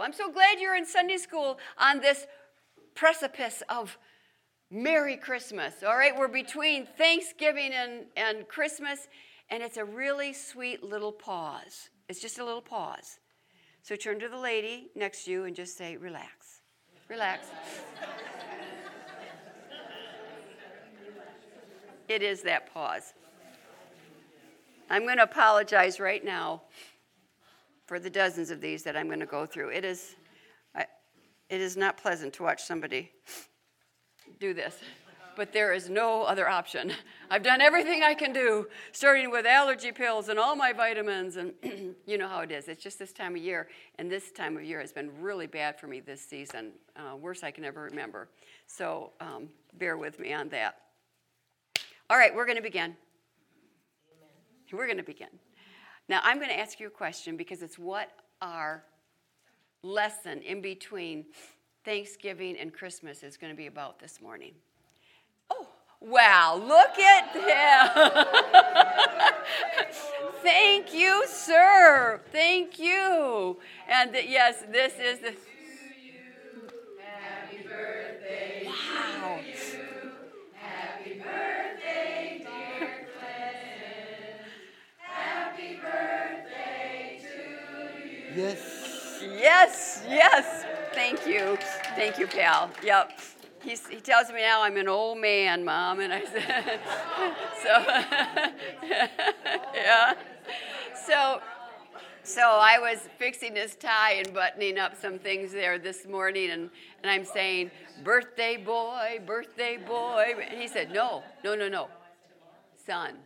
school. I'm so glad you're in Sunday school on this precipice of Merry Christmas. All right, we're between Thanksgiving and, and Christmas, and it's a really sweet little pause. It's just a little pause. So turn to the lady next to you and just say, Relax. Relax. it is that pause. I'm going to apologize right now for the dozens of these that I'm going to go through. It is, it is not pleasant to watch somebody do this. But there is no other option. I've done everything I can do, starting with allergy pills and all my vitamins, and you know how it is. It's just this time of year, and this time of year has been really bad for me this season, uh, worse I can ever remember. So um, bear with me on that. All right, we're going to begin. We're going to begin. Now, I'm going to ask you a question because it's what our lesson in between Thanksgiving and Christmas is going to be about this morning. Oh, wow, look at him. Thank you, sir. Thank you. And yes, this is the. Yes. Yes, yes. Thank you. Thank you, pal. Yep. He's, he tells me now I'm an old man, Mom, and I said, so, yeah. So, so I was fixing his tie and buttoning up some things there this morning, and, and I'm saying, birthday boy, birthday boy. And he said, no, no, no, no, son,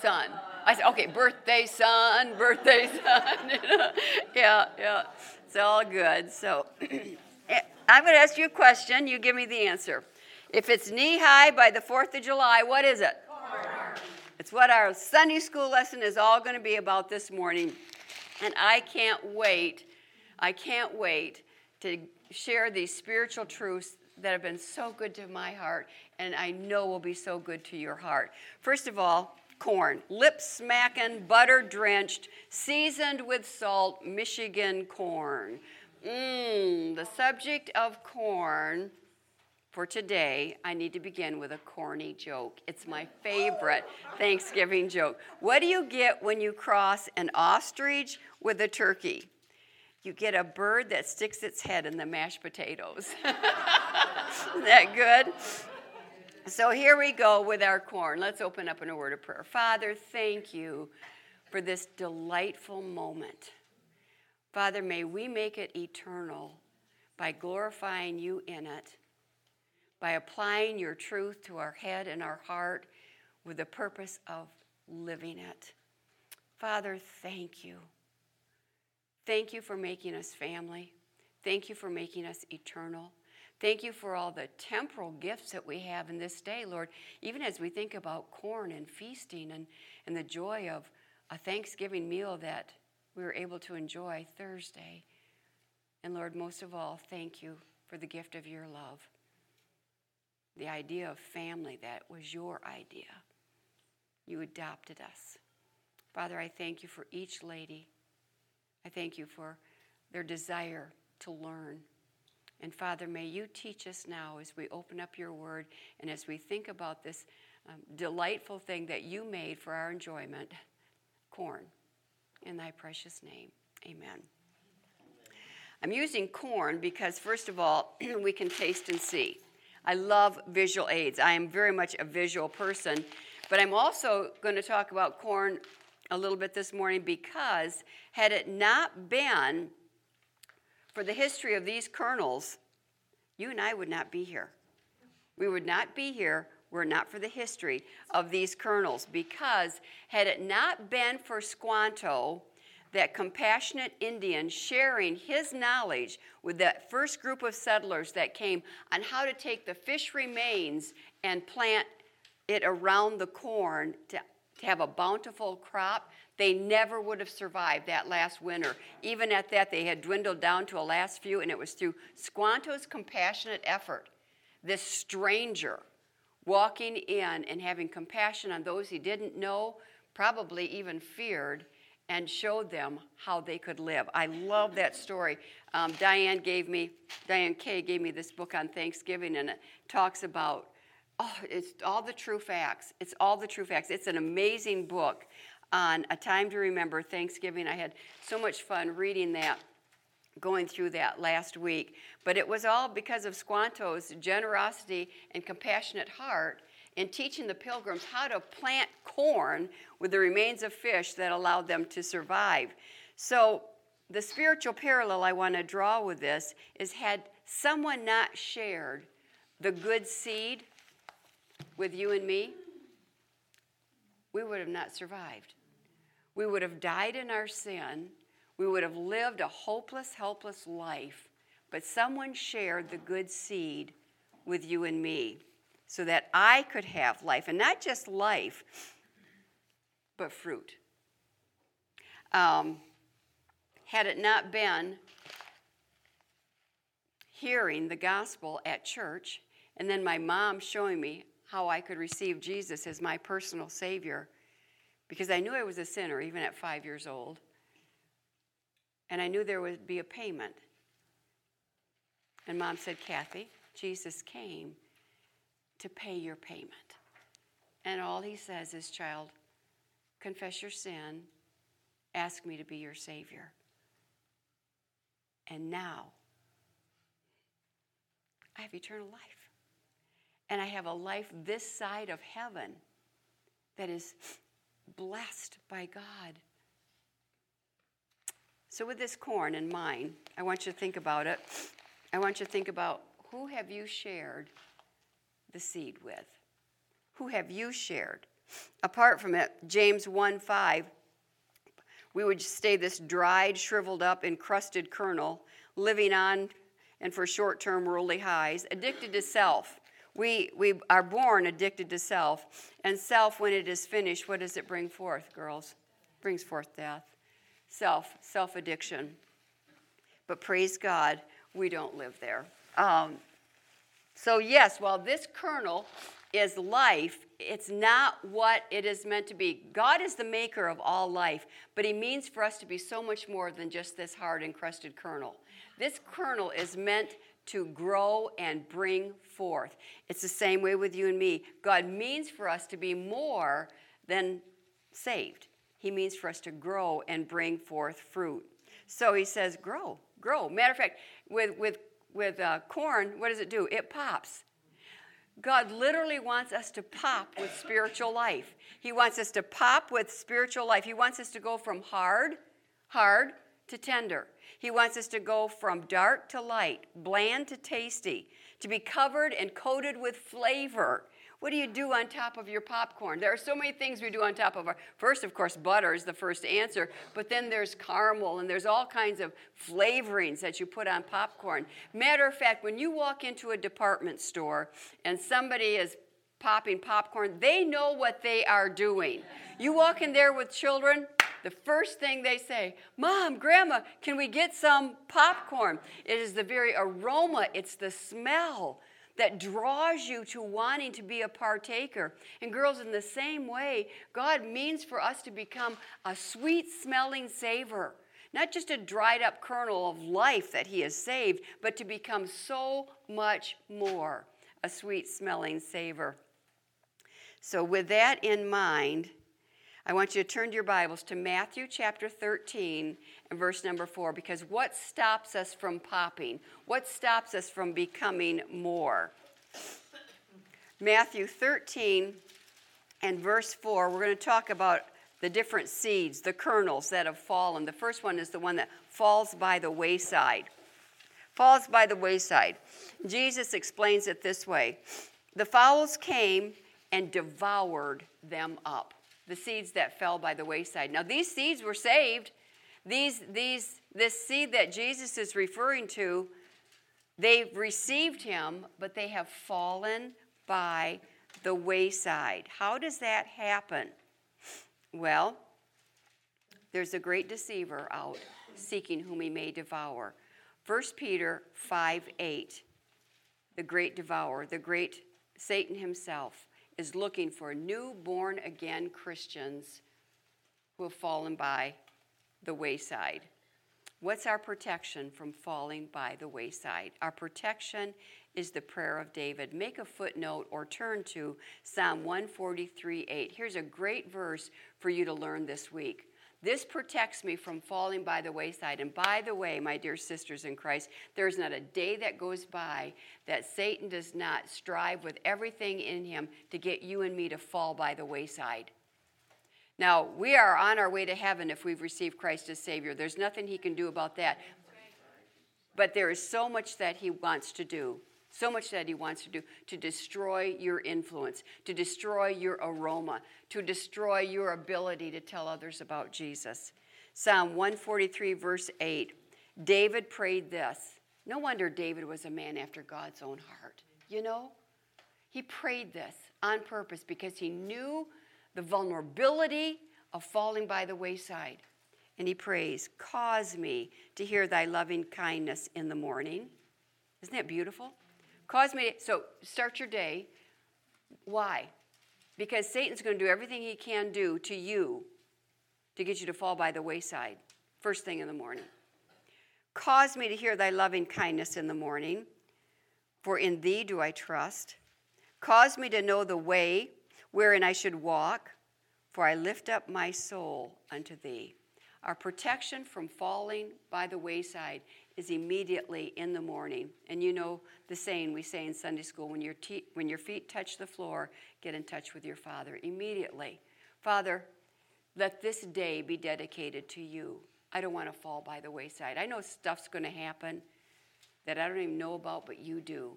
son. I said, okay, birthday son, birthday son. yeah, yeah. It's all good. So eh, I'm going to ask you a question. You give me the answer. If it's knee high by the 4th of July, what is it? It's what our Sunday school lesson is all going to be about this morning. And I can't wait, I can't wait to share these spiritual truths that have been so good to my heart and I know will be so good to your heart. First of all, corn, lip smacking, butter drenched, seasoned with salt, Michigan corn. Mmm, the subject of corn for today, I need to begin with a corny joke. It's my favorite Thanksgiving joke. What do you get when you cross an ostrich with a turkey? You get a bird that sticks its head in the mashed potatoes. Isn't that good? So here we go with our corn. Let's open up in a word of prayer. Father, thank you for this delightful moment. Father, may we make it eternal by glorifying you in it, by applying your truth to our head and our heart with the purpose of living it. Father, thank you. Thank you for making us family. Thank you for making us eternal. Thank you for all the temporal gifts that we have in this day, Lord, even as we think about corn and feasting and, and the joy of a Thanksgiving meal that we were able to enjoy Thursday. And Lord, most of all, thank you for the gift of your love. The idea of family, that was your idea. You adopted us. Father, I thank you for each lady. I thank you for their desire to learn and Father, may you teach us now as we open up your word and as we think about this um, delightful thing that you made for our enjoyment corn. In thy precious name, amen. I'm using corn because, first of all, we can taste and see. I love visual aids. I am very much a visual person, but I'm also going to talk about corn a little bit this morning because, had it not been for the history of these kernels, you and I would not be here. We would not be here were not for the history of these kernels, because had it not been for Squanto, that compassionate Indian sharing his knowledge with that first group of settlers that came on how to take the fish remains and plant it around the corn to, to have a bountiful crop, they never would have survived that last winter. Even at that, they had dwindled down to a last few, and it was through Squanto's compassionate effort, this stranger walking in and having compassion on those he didn't know, probably even feared, and showed them how they could live. I love that story. Um, Diane gave me, Diane Kay gave me this book on Thanksgiving, and it talks about, oh, it's all the true facts. It's all the true facts. It's an amazing book on a time to remember Thanksgiving. I had so much fun reading that going through that last week. But it was all because of Squanto's generosity and compassionate heart in teaching the pilgrims how to plant corn with the remains of fish that allowed them to survive. So, the spiritual parallel I want to draw with this is had someone not shared the good seed with you and me, we would have not survived. We would have died in our sin. We would have lived a hopeless, helpless life. But someone shared the good seed with you and me so that I could have life, and not just life, but fruit. Um, had it not been hearing the gospel at church, and then my mom showing me how I could receive Jesus as my personal Savior, because I knew I was a sinner even at five years old, and I knew there would be a payment. And mom said, Kathy, Jesus came to pay your payment. And all he says is, child, confess your sin, ask me to be your Savior. And now, I have eternal life. And I have a life this side of heaven that is blessed by God. So, with this corn in mind, I want you to think about it. I want you to think about who have you shared the seed with? Who have you shared? Apart from it, James 1 5, we would stay this dried, shriveled up, encrusted kernel, living on and for short term worldly highs, addicted to self. We, we are born addicted to self. And self, when it is finished, what does it bring forth, girls? Brings forth death. Self, self addiction. But praise God, we don't live there. Um, so, yes, while this kernel is life, it's not what it is meant to be. God is the maker of all life, but He means for us to be so much more than just this hard encrusted kernel. This kernel is meant to grow and bring forth. It's the same way with you and me. God means for us to be more than saved, He means for us to grow and bring forth fruit. So He says, grow, grow. Matter of fact, with, with with uh, corn, what does it do? It pops. God literally wants us to pop with spiritual life. He wants us to pop with spiritual life. He wants us to go from hard, hard to tender. He wants us to go from dark to light, bland to tasty, to be covered and coated with flavor. What do you do on top of your popcorn? There are so many things we do on top of our. First, of course, butter is the first answer, but then there's caramel and there's all kinds of flavorings that you put on popcorn. Matter of fact, when you walk into a department store and somebody is popping popcorn, they know what they are doing. You walk in there with children, the first thing they say, Mom, Grandma, can we get some popcorn? It is the very aroma, it's the smell that draws you to wanting to be a partaker. And girls, in the same way, God means for us to become a sweet smelling savor. Not just a dried up kernel of life that He has saved, but to become so much more a sweet smelling savor. So, with that in mind, I want you to turn to your Bibles to Matthew chapter 13 and verse number 4 because what stops us from popping? What stops us from becoming more? Matthew 13 and verse 4, we're going to talk about the different seeds, the kernels that have fallen. The first one is the one that falls by the wayside. Falls by the wayside. Jesus explains it this way The fowls came and devoured them up the seeds that fell by the wayside. Now, these seeds were saved. These, these, this seed that Jesus is referring to, they've received him, but they have fallen by the wayside. How does that happen? Well, there's a great deceiver out seeking whom he may devour. 1 Peter 5 8, the great devourer, the great Satan himself is looking for new born again Christians who have fallen by the wayside. What's our protection from falling by the wayside? Our protection is the prayer of David. Make a footnote or turn to Psalm 143 8. Here's a great verse for you to learn this week. This protects me from falling by the wayside. And by the way, my dear sisters in Christ, there's not a day that goes by that Satan does not strive with everything in him to get you and me to fall by the wayside. Now, we are on our way to heaven if we've received Christ as Savior. There's nothing He can do about that. But there is so much that He wants to do, so much that He wants to do to destroy your influence, to destroy your aroma, to destroy your ability to tell others about Jesus. Psalm 143, verse 8 David prayed this. No wonder David was a man after God's own heart. You know, he prayed this on purpose because he knew the vulnerability of falling by the wayside. And he prays, Cause me to hear thy loving kindness in the morning. Isn't that beautiful? Cause me. To, so start your day. Why? Because Satan's going to do everything he can do to you to get you to fall by the wayside first thing in the morning. Cause me to hear thy loving kindness in the morning, for in thee do I trust. Cause me to know the way wherein I should walk, for I lift up my soul unto thee. Our protection from falling by the wayside is immediately in the morning. And you know the saying we say in Sunday school when your, te- when your feet touch the floor, get in touch with your Father immediately. Father, let this day be dedicated to you. I don't want to fall by the wayside. I know stuff's going to happen that I don't even know about, but you do.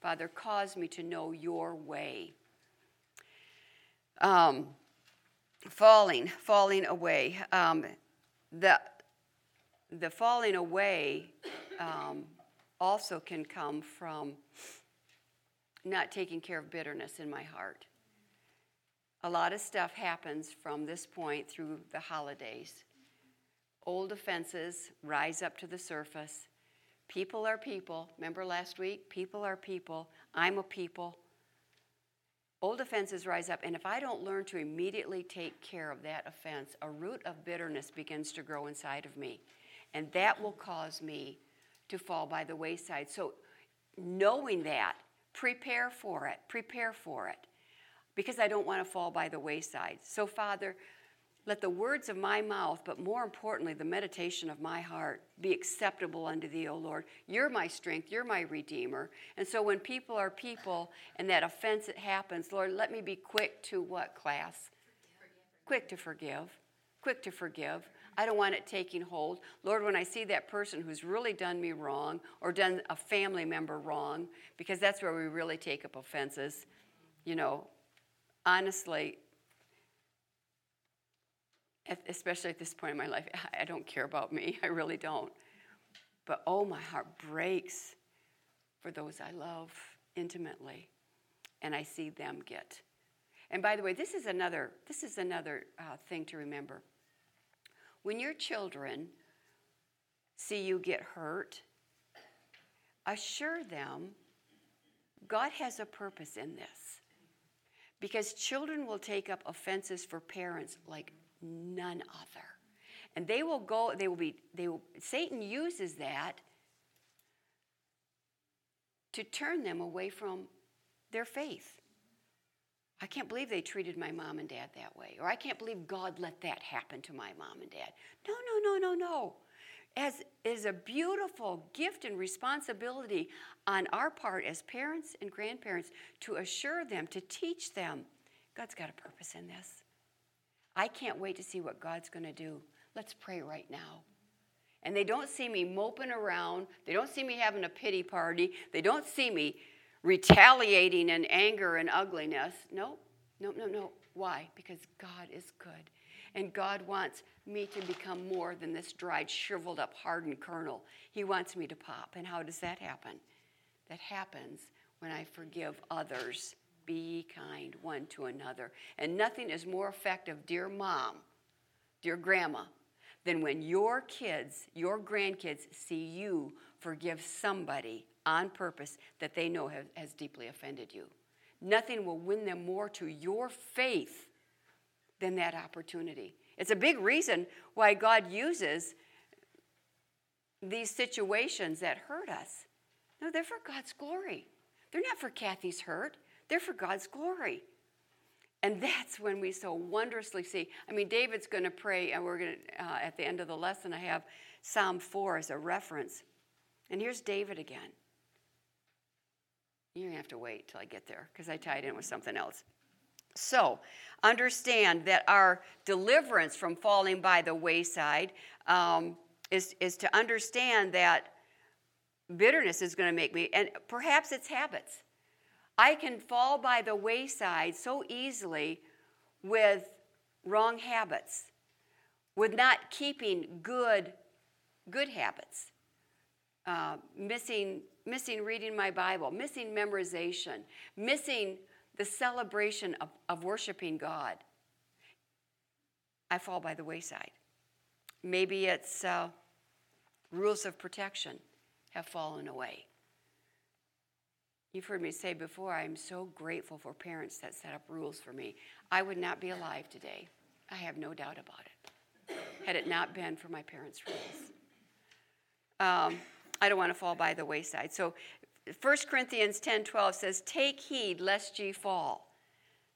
Father, cause me to know your way. Um, falling, falling away. Um, the, the falling away um, also can come from not taking care of bitterness in my heart. A lot of stuff happens from this point through the holidays. Old offenses rise up to the surface. People are people. Remember last week? People are people. I'm a people. Old offenses rise up, and if I don't learn to immediately take care of that offense, a root of bitterness begins to grow inside of me. And that will cause me to fall by the wayside. So, knowing that, prepare for it. Prepare for it. Because I don't want to fall by the wayside. So, Father, let the words of my mouth, but more importantly, the meditation of my heart, be acceptable unto thee, O Lord. You're my strength, you're my redeemer. And so when people are people and that offense happens, Lord, let me be quick to what class? Quick to forgive. Quick to forgive. I don't want it taking hold. Lord, when I see that person who's really done me wrong or done a family member wrong, because that's where we really take up offenses, you know, honestly, especially at this point in my life, I don't care about me. I really don't. But oh, my heart breaks for those I love intimately, and I see them get. And by the way, this is another this is another uh, thing to remember. When your children see you get hurt, assure them God has a purpose in this. Because children will take up offenses for parents like none other. And they will go, they will be, they will, Satan uses that to turn them away from their faith. I can't believe they treated my mom and dad that way. Or I can't believe God let that happen to my mom and dad. No, no, no, no, no. As is a beautiful gift and responsibility on our part as parents and grandparents to assure them, to teach them, God's got a purpose in this. I can't wait to see what God's going to do. Let's pray right now. And they don't see me moping around. They don't see me having a pity party. They don't see me retaliating in anger and ugliness. No, no, no, no. Why? Because God is good. And God wants me to become more than this dried, shriveled up, hardened kernel. He wants me to pop. And how does that happen? That happens when I forgive others be kind one to another. And nothing is more effective, dear mom, dear grandma, than when your kids, your grandkids, see you forgive somebody on purpose that they know has, has deeply offended you. Nothing will win them more to your faith than that opportunity. It's a big reason why God uses these situations that hurt us. No, they're for God's glory. They're not for Kathy's hurt, they're for God's glory. And that's when we so wondrously see. I mean, David's going to pray, and we're going to, uh, at the end of the lesson, I have Psalm 4 as a reference. And here's David again. To have to wait till I get there because I tied in with something else. So, understand that our deliverance from falling by the wayside um, is, is to understand that bitterness is going to make me, and perhaps it's habits. I can fall by the wayside so easily with wrong habits, with not keeping good, good habits, uh, missing, missing reading my Bible, missing memorization, missing the celebration of, of worshiping God. I fall by the wayside. Maybe it's uh, rules of protection have fallen away. You've heard me say before, I'm so grateful for parents that set up rules for me. I would not be alive today. I have no doubt about it. Had it not been for my parents' rules. Um, I don't want to fall by the wayside. So 1 Corinthians 10 12 says, Take heed lest ye fall.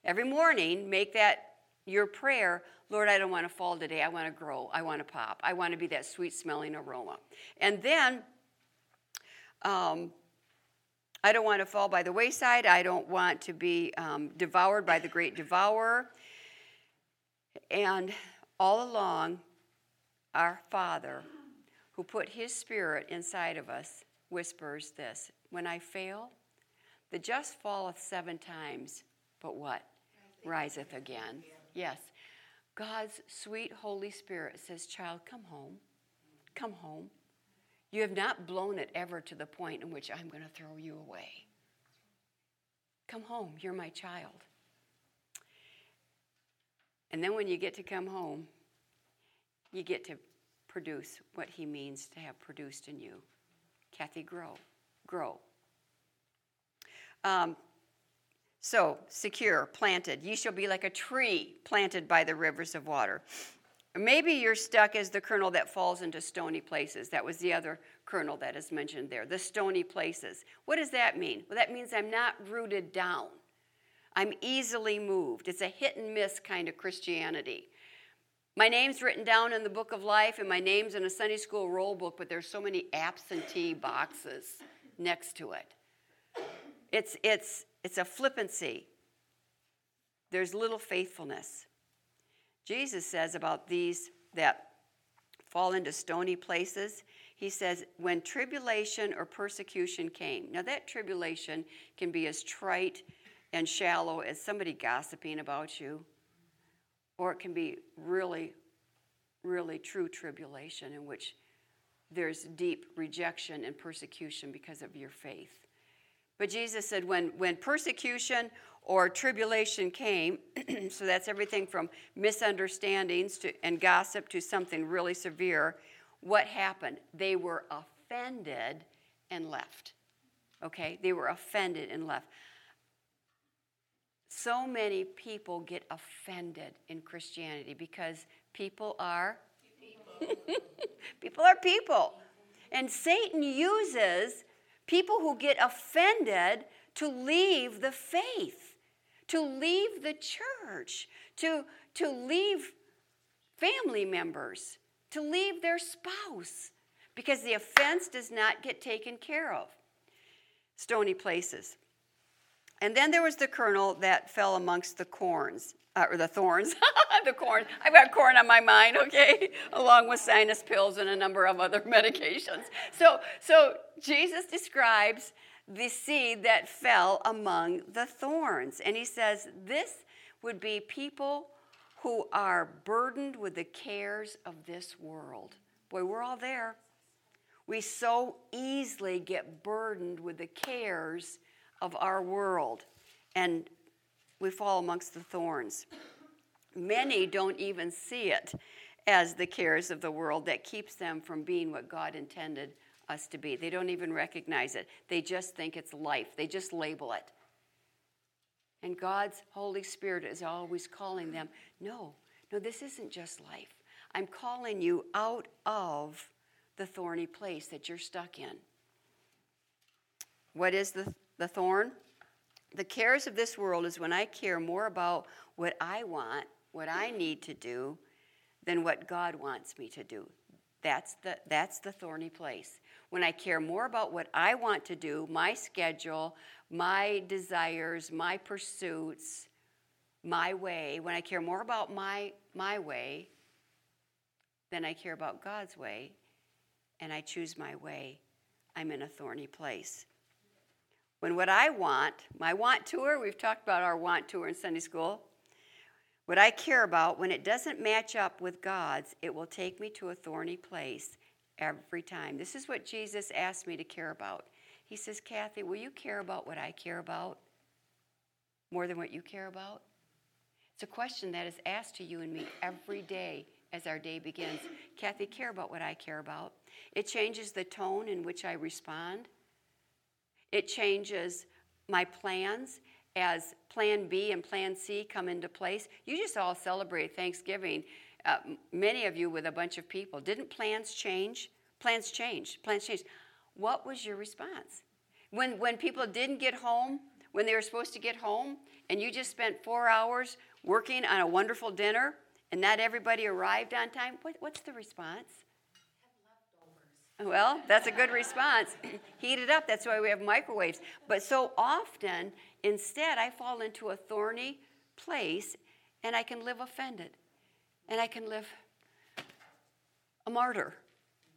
Every morning, make that your prayer. Lord, I don't want to fall today. I want to grow. I want to pop. I want to be that sweet smelling aroma. And then, um, I don't want to fall by the wayside. I don't want to be um, devoured by the great devourer. And all along, our Father, who put His Spirit inside of us, whispers this When I fail, the just falleth seven times, but what? Riseth again. Yes. God's sweet Holy Spirit says, Child, come home. Come home. You have not blown it ever to the point in which I'm going to throw you away. Come home. You're my child. And then when you get to come home, you get to produce what He means to have produced in you. Kathy, grow. Grow. Um, so, secure, planted. Ye shall be like a tree planted by the rivers of water. Maybe you're stuck as the kernel that falls into stony places. That was the other kernel that is mentioned there, the stony places. What does that mean? Well, that means I'm not rooted down. I'm easily moved. It's a hit and miss kind of Christianity. My name's written down in the book of life, and my name's in a Sunday school roll book, but there's so many absentee boxes next to it. It's, it's, it's a flippancy. There's little faithfulness. Jesus says about these that fall into stony places, he says, when tribulation or persecution came. Now, that tribulation can be as trite and shallow as somebody gossiping about you or it can be really, really true tribulation in which there's deep rejection and persecution because of your faith. But Jesus said, when, when persecution or tribulation came, so that's everything from misunderstandings to, and gossip to something really severe, what happened? They were offended and left. Okay? They were offended and left. So many people get offended in Christianity because people are people, people are people. And Satan uses people who get offended to leave the faith, to leave the church, to, to leave family members, to leave their spouse, because the offense does not get taken care of. Stony places. And then there was the kernel that fell amongst the corns, uh, or the thorns, the corn. I've got corn on my mind, okay, along with sinus pills and a number of other medications. So, so Jesus describes the seed that fell among the thorns. And he says this would be people who are burdened with the cares of this world. Boy, we're all there. We so easily get burdened with the cares of our world, and we fall amongst the thorns. Many don't even see it as the cares of the world that keeps them from being what God intended us to be. They don't even recognize it. They just think it's life. They just label it. And God's Holy Spirit is always calling them, no, No, this isn't just life. I'm calling you out of the thorny place that you're stuck in. What is the, the thorn? The cares of this world is when I care more about what I want, what I need to do, than what God wants me to do. That's the, that's the thorny place. When I care more about what I want to do, my schedule, my desires, my pursuits, my way, when I care more about my, my way than I care about God's way, and I choose my way, I'm in a thorny place. When what I want, my want tour, we've talked about our want tour in Sunday school, what I care about, when it doesn't match up with God's, it will take me to a thorny place every time. This is what Jesus asked me to care about. He says, Kathy, will you care about what I care about more than what you care about? It's a question that is asked to you and me every day as our day begins. Kathy, care about what I care about. It changes the tone in which I respond. It changes my plans as Plan B and Plan C come into place. You just all celebrated Thanksgiving, uh, many of you with a bunch of people. Didn't plans change? Plans changed. Plans changed. What was your response? When, when people didn't get home, when they were supposed to get home, and you just spent four hours working on a wonderful dinner, and not everybody arrived on time, what, what's the response? Well, that's a good response. Heat it up. That's why we have microwaves. But so often, instead, I fall into a thorny place and I can live offended. And I can live a martyr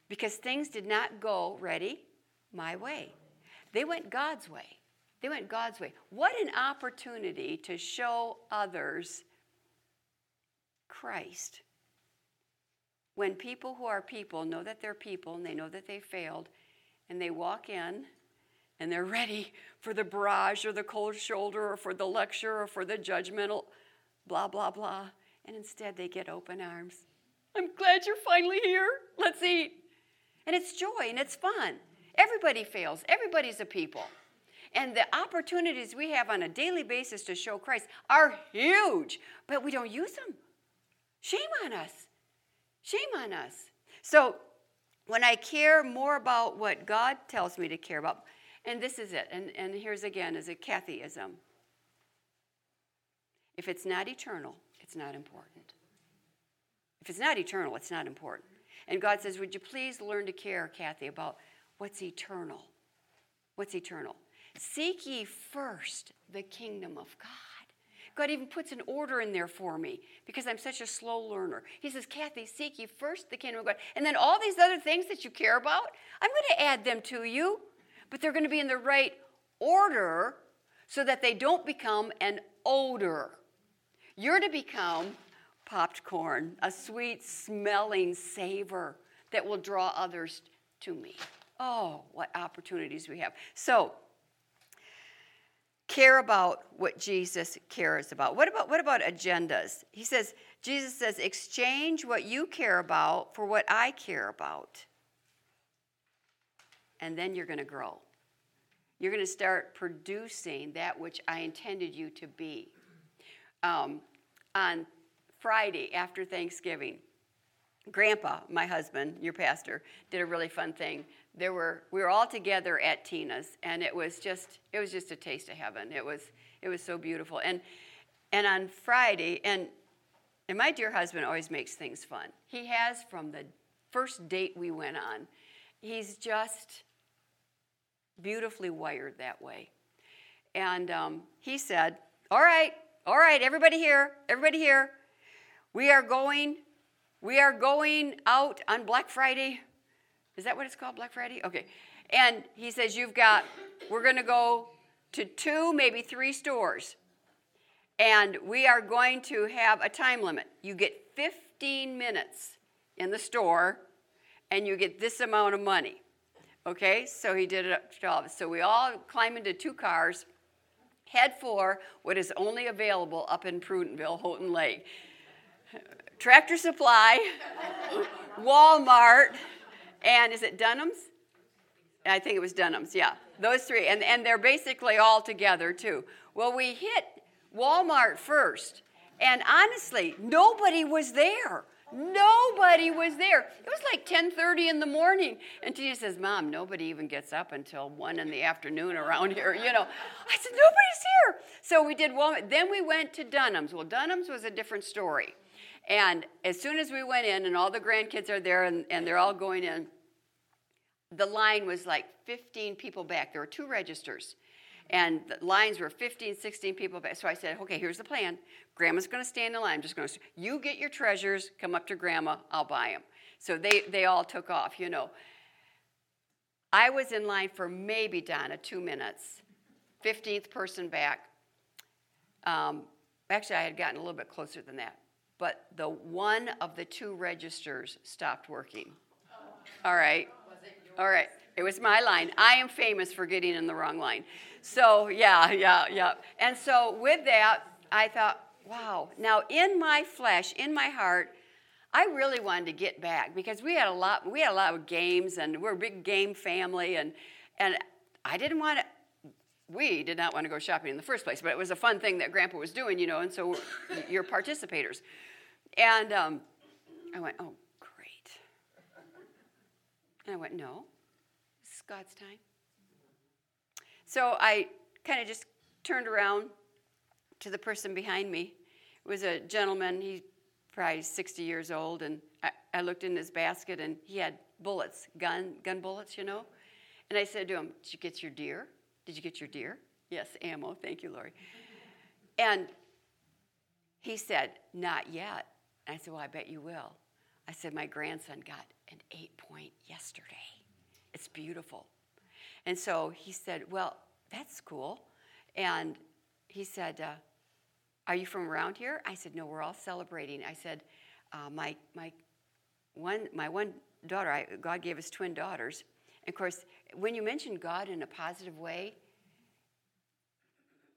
because things did not go, ready, my way. They went God's way. They went God's way. What an opportunity to show others Christ when people who are people know that they're people and they know that they failed, and they walk in and they're ready for the barrage or the cold shoulder or for the lecture or for the judgmental blah, blah, blah, and instead they get open arms. I'm glad you're finally here. Let's eat. And it's joy and it's fun. Everybody fails, everybody's a people. And the opportunities we have on a daily basis to show Christ are huge, but we don't use them. Shame on us. Shame on us. So when I care more about what God tells me to care about, and this is it, and, and here's again is a Kathyism. If it's not eternal, it's not important. If it's not eternal, it's not important. And God says, Would you please learn to care, Kathy, about what's eternal? What's eternal? Seek ye first the kingdom of God. God even puts an order in there for me because I'm such a slow learner. He says, Kathy, seek ye first the kingdom of God. And then all these other things that you care about, I'm going to add them to you, but they're going to be in the right order so that they don't become an odor. You're to become popped corn, a sweet smelling savor that will draw others to me. Oh, what opportunities we have. So, care about what Jesus cares about. What about what about agendas? He says Jesus says exchange what you care about for what I care about. And then you're going to grow. You're going to start producing that which I intended you to be. Um, on Friday after Thanksgiving, Grandpa, my husband, your pastor, did a really fun thing there were we were all together at Tina's, and it was just it was just a taste of heaven. It was it was so beautiful. And and on Friday, and and my dear husband always makes things fun. He has from the first date we went on. He's just beautifully wired that way. And um, he said, "All right, all right, everybody here, everybody here, we are going, we are going out on Black Friday." Is that what it's called, Black Friday? Okay. And he says, You've got, we're going to go to two, maybe three stores. And we are going to have a time limit. You get 15 minutes in the store, and you get this amount of money. Okay? So he did it to all of us. So we all climb into two cars, head for what is only available up in Prudenville, Houghton Lake. Tractor Supply, Walmart, and is it Dunham's? I think it was Dunham's, yeah. Those three. And, and they're basically all together, too. Well, we hit Walmart first, And honestly, nobody was there. Nobody was there. It was like 10:30 in the morning. And Tina says, Mom, nobody even gets up until one in the afternoon around here. You know. I said, Nobody's here. So we did Walmart. Then we went to Dunham's. Well, Dunham's was a different story. And as soon as we went in, and all the grandkids are there and, and they're all going in, the line was like 15 people back. There were two registers and the lines were 15, 16 people back. So I said, okay, here's the plan. Grandma's going to stand in line. I'm just going to, you get your treasures, come up to Grandma, I'll buy them. So they, they all took off, you know. I was in line for maybe, Donna, two minutes. 15th person back. Um, actually, I had gotten a little bit closer than that. But the one of the two registers stopped working. All right. All right. It was my line. I am famous for getting in the wrong line. So, yeah, yeah, yeah. And so, with that, I thought, wow. Now, in my flesh, in my heart, I really wanted to get back because we had a lot. We had a lot of games, and we're a big game family, and and I didn't want to. We did not want to go shopping in the first place, but it was a fun thing that Grandpa was doing, you know, and so you're participators. And um, I went, oh, great. And I went, no, this is God's time. So I kind of just turned around to the person behind me. It was a gentleman, he's probably 60 years old, and I, I looked in his basket and he had bullets, gun, gun bullets, you know. And I said to him, Did you get your deer? Did you get your deer? Yes, ammo. Thank you, Lori. And he said, Not yet. And I said, Well, I bet you will. I said, My grandson got an eight point yesterday. It's beautiful. And so he said, Well, that's cool. And he said, uh, Are you from around here? I said, No, we're all celebrating. I said, uh, my, my, one, my one daughter, I, God gave us twin daughters. And of course, when you mention God in a positive way,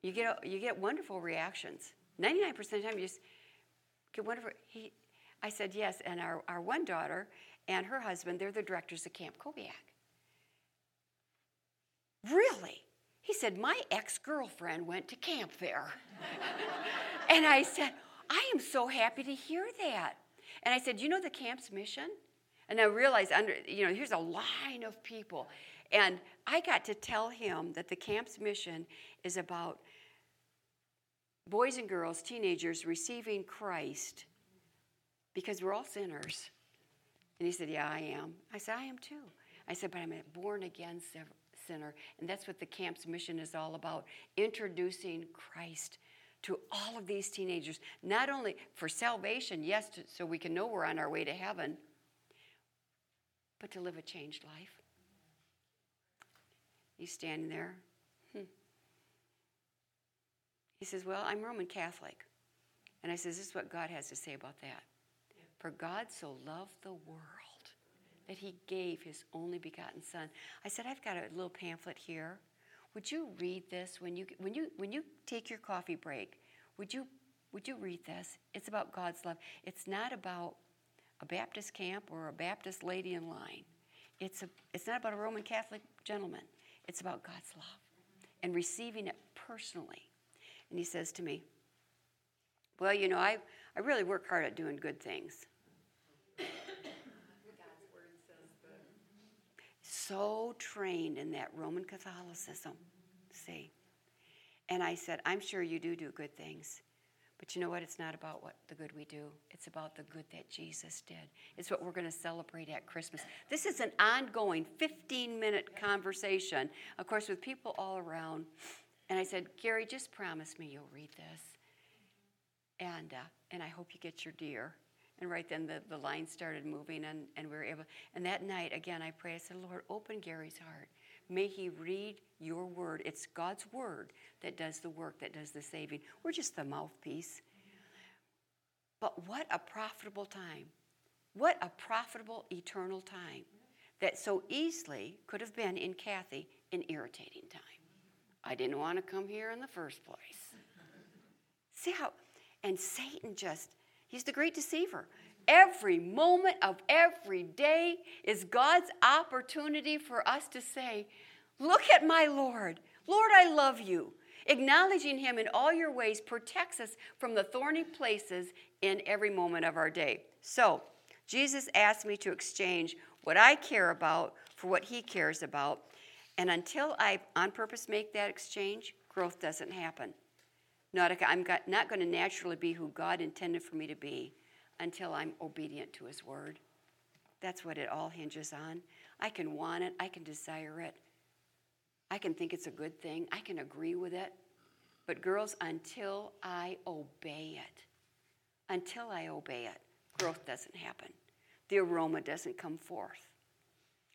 you get, you get wonderful reactions. 99% of the time, you just He, I said, Yes. And our, our one daughter and her husband, they're the directors of Camp CoBeAc. Really? He said, My ex girlfriend went to camp there. and I said, I am so happy to hear that. And I said, You know the camp's mission? And I realized, under, you know, here's a line of people. And I got to tell him that the camp's mission is about boys and girls, teenagers receiving Christ because we're all sinners. And he said, Yeah, I am. I said, I am too. I said, But I'm a born again sinner. And that's what the camp's mission is all about introducing Christ to all of these teenagers, not only for salvation, yes, to, so we can know we're on our way to heaven, but to live a changed life. He's standing there. He says, Well, I'm Roman Catholic. And I says, This is what God has to say about that. For God so loved the world that he gave his only begotten son. I said, I've got a little pamphlet here. Would you read this when you when you when you take your coffee break? Would you would you read this? It's about God's love. It's not about a Baptist camp or a Baptist lady in line. It's a it's not about a Roman Catholic gentleman. It's about God's love and receiving it personally. And he says to me, Well, you know, I, I really work hard at doing good things. so trained in that Roman Catholicism. See? And I said, I'm sure you do do good things. But you know what? It's not about what the good we do. It's about the good that Jesus did. It's what we're going to celebrate at Christmas. This is an ongoing 15 minute conversation, of course, with people all around. And I said, Gary, just promise me you'll read this. And, uh, and I hope you get your deer. And right then the, the line started moving and, and we were able. And that night, again, I prayed, I said, Lord, open Gary's heart. May he read your word. It's God's word that does the work, that does the saving. We're just the mouthpiece. But what a profitable time. What a profitable eternal time that so easily could have been in Kathy an irritating time. I didn't want to come here in the first place. See how, and Satan just He's the great deceiver. Every moment of every day is God's opportunity for us to say, Look at my Lord. Lord, I love you. Acknowledging Him in all your ways protects us from the thorny places in every moment of our day. So, Jesus asked me to exchange what I care about for what He cares about. And until I, on purpose, make that exchange, growth doesn't happen. Not, I'm not going to naturally be who God intended for me to be until I'm obedient to His word. That's what it all hinges on. I can want it, I can desire it, I can think it's a good thing, I can agree with it. But, girls, until I obey it, until I obey it, growth doesn't happen. The aroma doesn't come forth.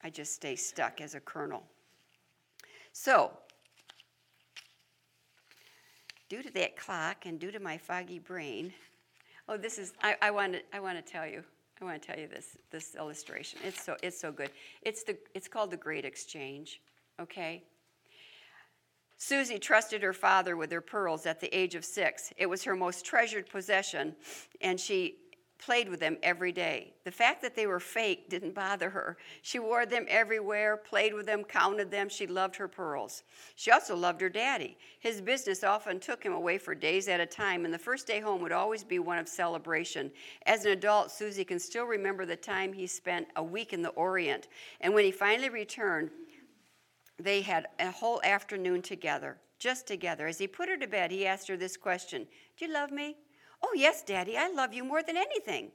I just stay stuck as a kernel. So, due to that clock and due to my foggy brain, oh, this is, I, I want to, I want to tell you, I want to tell you this, this illustration. It's so, it's so good. It's, the, it's called the Great Exchange, okay? Susie trusted her father with her pearls at the age of six. It was her most treasured possession, and she played with them every day. The fact that they were fake didn't bother her. She wore them everywhere, played with them, counted them. She loved her pearls. She also loved her daddy. His business often took him away for days at a time, and the first day home would always be one of celebration. As an adult, Susie can still remember the time he spent a week in the Orient, and when he finally returned, they had a whole afternoon together, just together. As he put her to bed, he asked her this question Do you love me? Oh, yes, Daddy, I love you more than anything.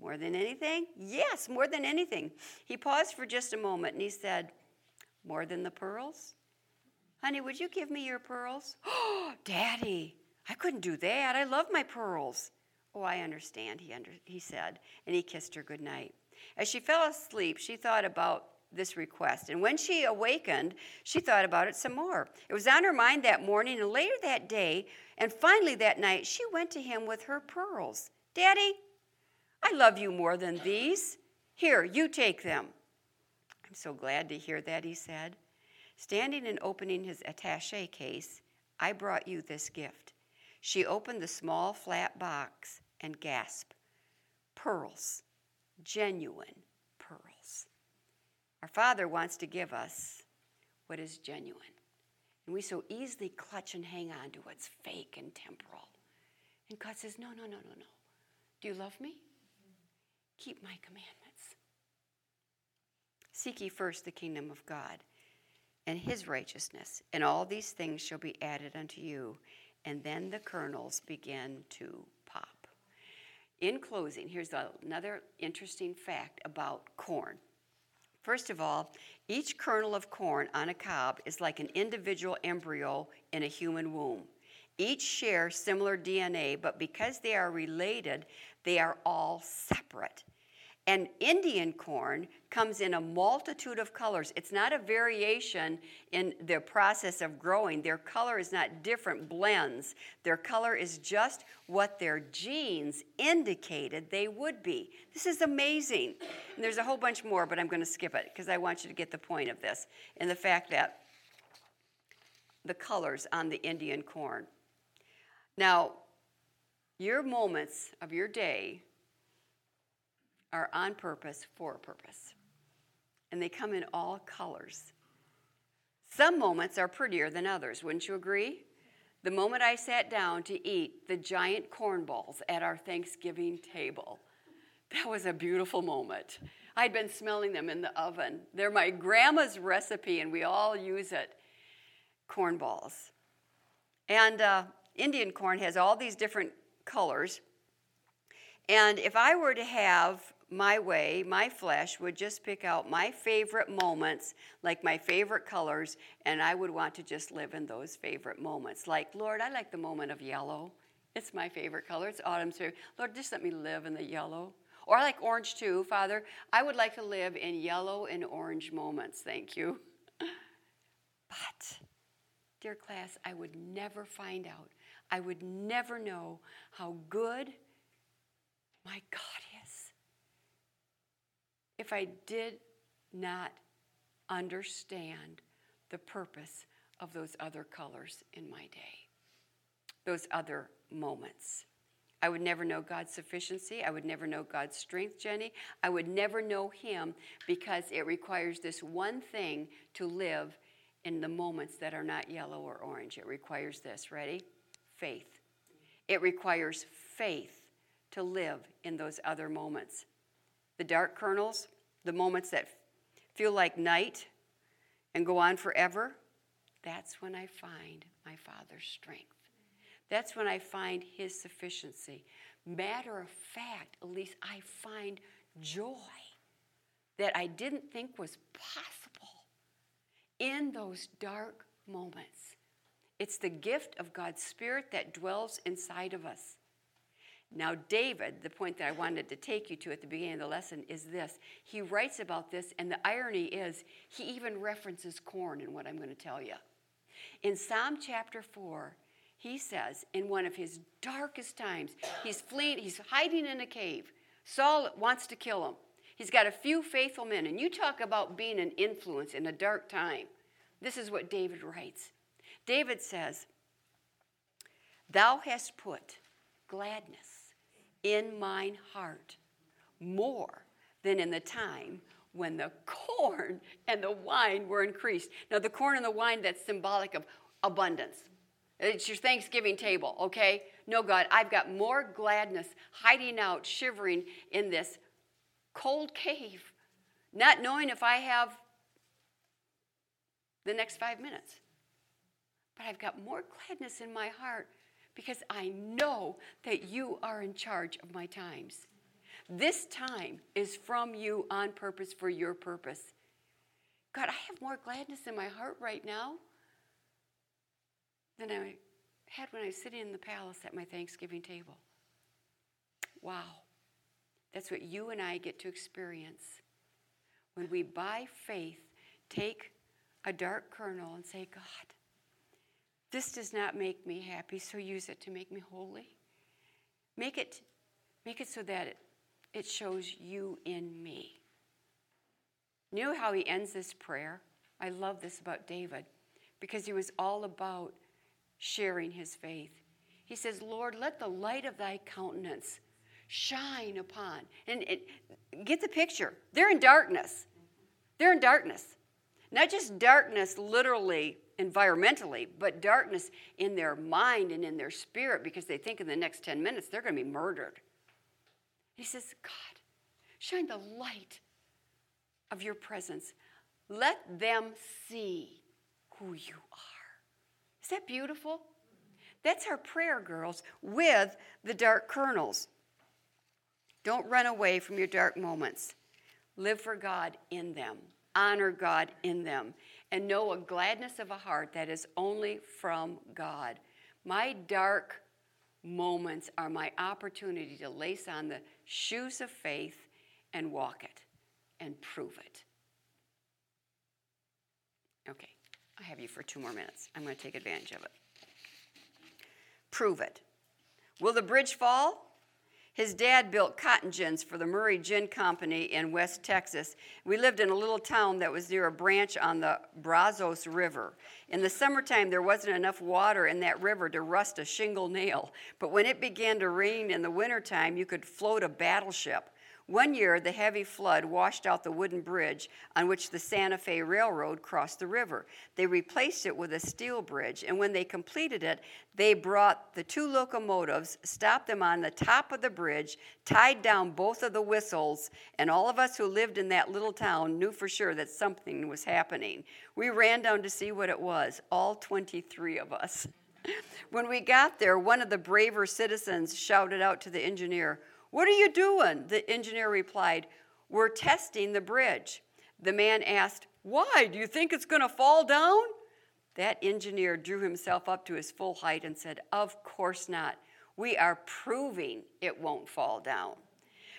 More than anything? Yes, more than anything. He paused for just a moment and he said, More than the pearls? Honey, would you give me your pearls? Oh, Daddy, I couldn't do that. I love my pearls. Oh, I understand, he, under, he said, and he kissed her good night. As she fell asleep, she thought about this request. And when she awakened, she thought about it some more. It was on her mind that morning, and later that day, and finally that night, she went to him with her pearls. Daddy, I love you more than these. Here, you take them. I'm so glad to hear that, he said. Standing and opening his attache case, I brought you this gift. She opened the small flat box and gasped, Pearls, genuine our Father wants to give us what is genuine. And we so easily clutch and hang on to what's fake and temporal. And God says, No, no, no, no, no. Do you love me? Keep my commandments. Seek ye first the kingdom of God and his righteousness, and all these things shall be added unto you. And then the kernels begin to pop. In closing, here's another interesting fact about corn. First of all, each kernel of corn on a cob is like an individual embryo in a human womb. Each share similar DNA, but because they are related, they are all separate. And Indian corn comes in a multitude of colors. It's not a variation in the process of growing. Their color is not different blends. Their color is just what their genes indicated they would be. This is amazing. And there's a whole bunch more, but I'm going to skip it because I want you to get the point of this and the fact that the colors on the Indian corn. Now, your moments of your day are on purpose for a purpose. And they come in all colors. Some moments are prettier than others, wouldn't you agree? The moment I sat down to eat the giant corn balls at our Thanksgiving table, that was a beautiful moment. I'd been smelling them in the oven. They're my grandma's recipe, and we all use it corn balls. And uh, Indian corn has all these different colors. And if I were to have my way, my flesh would just pick out my favorite moments, like my favorite colors, and I would want to just live in those favorite moments. Like, Lord, I like the moment of yellow. It's my favorite color. It's autumn's favorite. Lord, just let me live in the yellow. Or I like orange too, Father. I would like to live in yellow and orange moments. Thank you. but, dear class, I would never find out. I would never know how good my God if I did not understand the purpose of those other colors in my day, those other moments. I would never know God's sufficiency. I would never know God's strength, Jenny. I would never know Him because it requires this one thing to live in the moments that are not yellow or orange. It requires this. Ready? Faith. It requires faith to live in those other moments. The dark kernels, the moments that feel like night and go on forever, that's when I find my Father's strength. That's when I find His sufficiency. Matter of fact, at least I find joy that I didn't think was possible in those dark moments. It's the gift of God's Spirit that dwells inside of us. Now, David, the point that I wanted to take you to at the beginning of the lesson is this. He writes about this, and the irony is he even references corn in what I'm going to tell you. In Psalm chapter 4, he says, in one of his darkest times, he's fleeing, he's hiding in a cave. Saul wants to kill him. He's got a few faithful men, and you talk about being an influence in a dark time. This is what David writes. David says, Thou hast put gladness in mine heart more than in the time when the corn and the wine were increased. Now, the corn and the wine, that's symbolic of abundance. It's your Thanksgiving table, okay? No, God, I've got more gladness hiding out, shivering in this cold cave, not knowing if I have the next five minutes. But I've got more gladness in my heart because I know that you are in charge of my times. This time is from you on purpose for your purpose. God, I have more gladness in my heart right now than I had when I was sitting in the palace at my Thanksgiving table. Wow. That's what you and I get to experience when we, by faith, take a dark kernel and say, God, this does not make me happy, so use it to make me holy. Make it, make it so that it, shows you in me. Know how he ends this prayer? I love this about David because he was all about sharing his faith. He says, Lord, let the light of thy countenance shine upon. And, and get the picture. They're in darkness. They're in darkness. Not just darkness literally environmentally, but darkness in their mind and in their spirit because they think in the next 10 minutes they're going to be murdered. He says, God, shine the light of your presence. Let them see who you are. Is that beautiful? That's our prayer, girls, with the dark kernels. Don't run away from your dark moments. Live for God in them, honor God in them and know a gladness of a heart that is only from God. My dark moments are my opportunity to lace on the shoes of faith and walk it and prove it. Okay, I have you for two more minutes. I'm going to take advantage of it. Prove it. Will the bridge fall? His dad built cotton gins for the Murray Gin Company in West Texas. We lived in a little town that was near a branch on the Brazos River. In the summertime, there wasn't enough water in that river to rust a shingle nail. But when it began to rain in the wintertime, you could float a battleship. One year, the heavy flood washed out the wooden bridge on which the Santa Fe Railroad crossed the river. They replaced it with a steel bridge, and when they completed it, they brought the two locomotives, stopped them on the top of the bridge, tied down both of the whistles, and all of us who lived in that little town knew for sure that something was happening. We ran down to see what it was, all 23 of us. When we got there, one of the braver citizens shouted out to the engineer, what are you doing? The engineer replied, We're testing the bridge. The man asked, Why? Do you think it's going to fall down? That engineer drew himself up to his full height and said, Of course not. We are proving it won't fall down.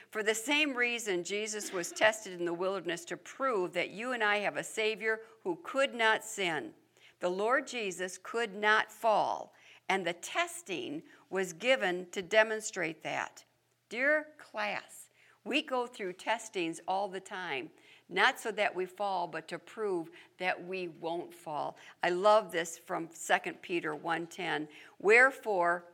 For the same reason, Jesus was tested in the wilderness to prove that you and I have a Savior who could not sin. The Lord Jesus could not fall, and the testing was given to demonstrate that. Dear class, we go through testings all the time, not so that we fall, but to prove that we won't fall. I love this from 2 Peter 1:10. Wherefore,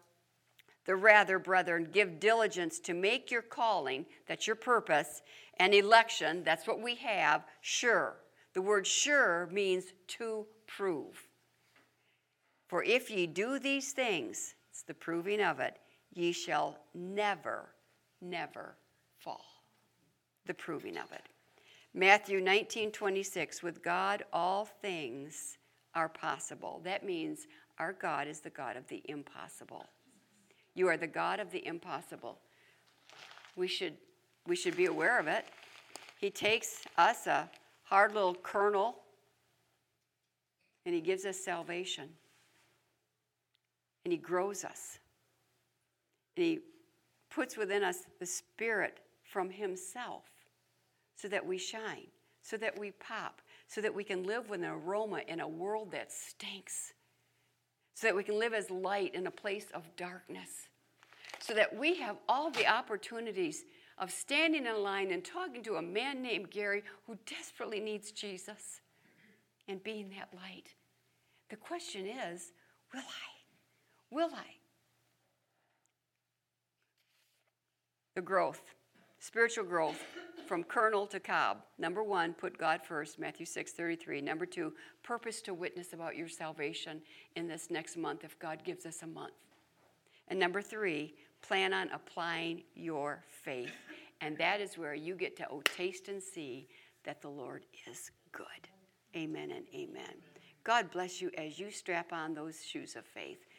the rather, brethren, give diligence to make your calling, that's your purpose, and election, that's what we have, sure. The word sure means to prove. For if ye do these things, it's the proving of it, ye shall never, never fall. The proving of it. Matthew 19, 26, with God all things are possible. That means our God is the God of the impossible. You are the God of the impossible. We should, we should be aware of it. He takes us, a hard little kernel, and He gives us salvation. And He grows us. And He puts within us the Spirit from Himself so that we shine, so that we pop, so that we can live with an aroma in a world that stinks, so that we can live as light in a place of darkness, so that we have all the opportunities of standing in line and talking to a man named Gary who desperately needs Jesus and being that light. The question is will I? Will I? The growth, spiritual growth from kernel to cob. Number one, put God first, Matthew 6 33. Number two, purpose to witness about your salvation in this next month if God gives us a month. And number three, plan on applying your faith. And that is where you get to oh, taste and see that the Lord is good. Amen and amen. God bless you as you strap on those shoes of faith.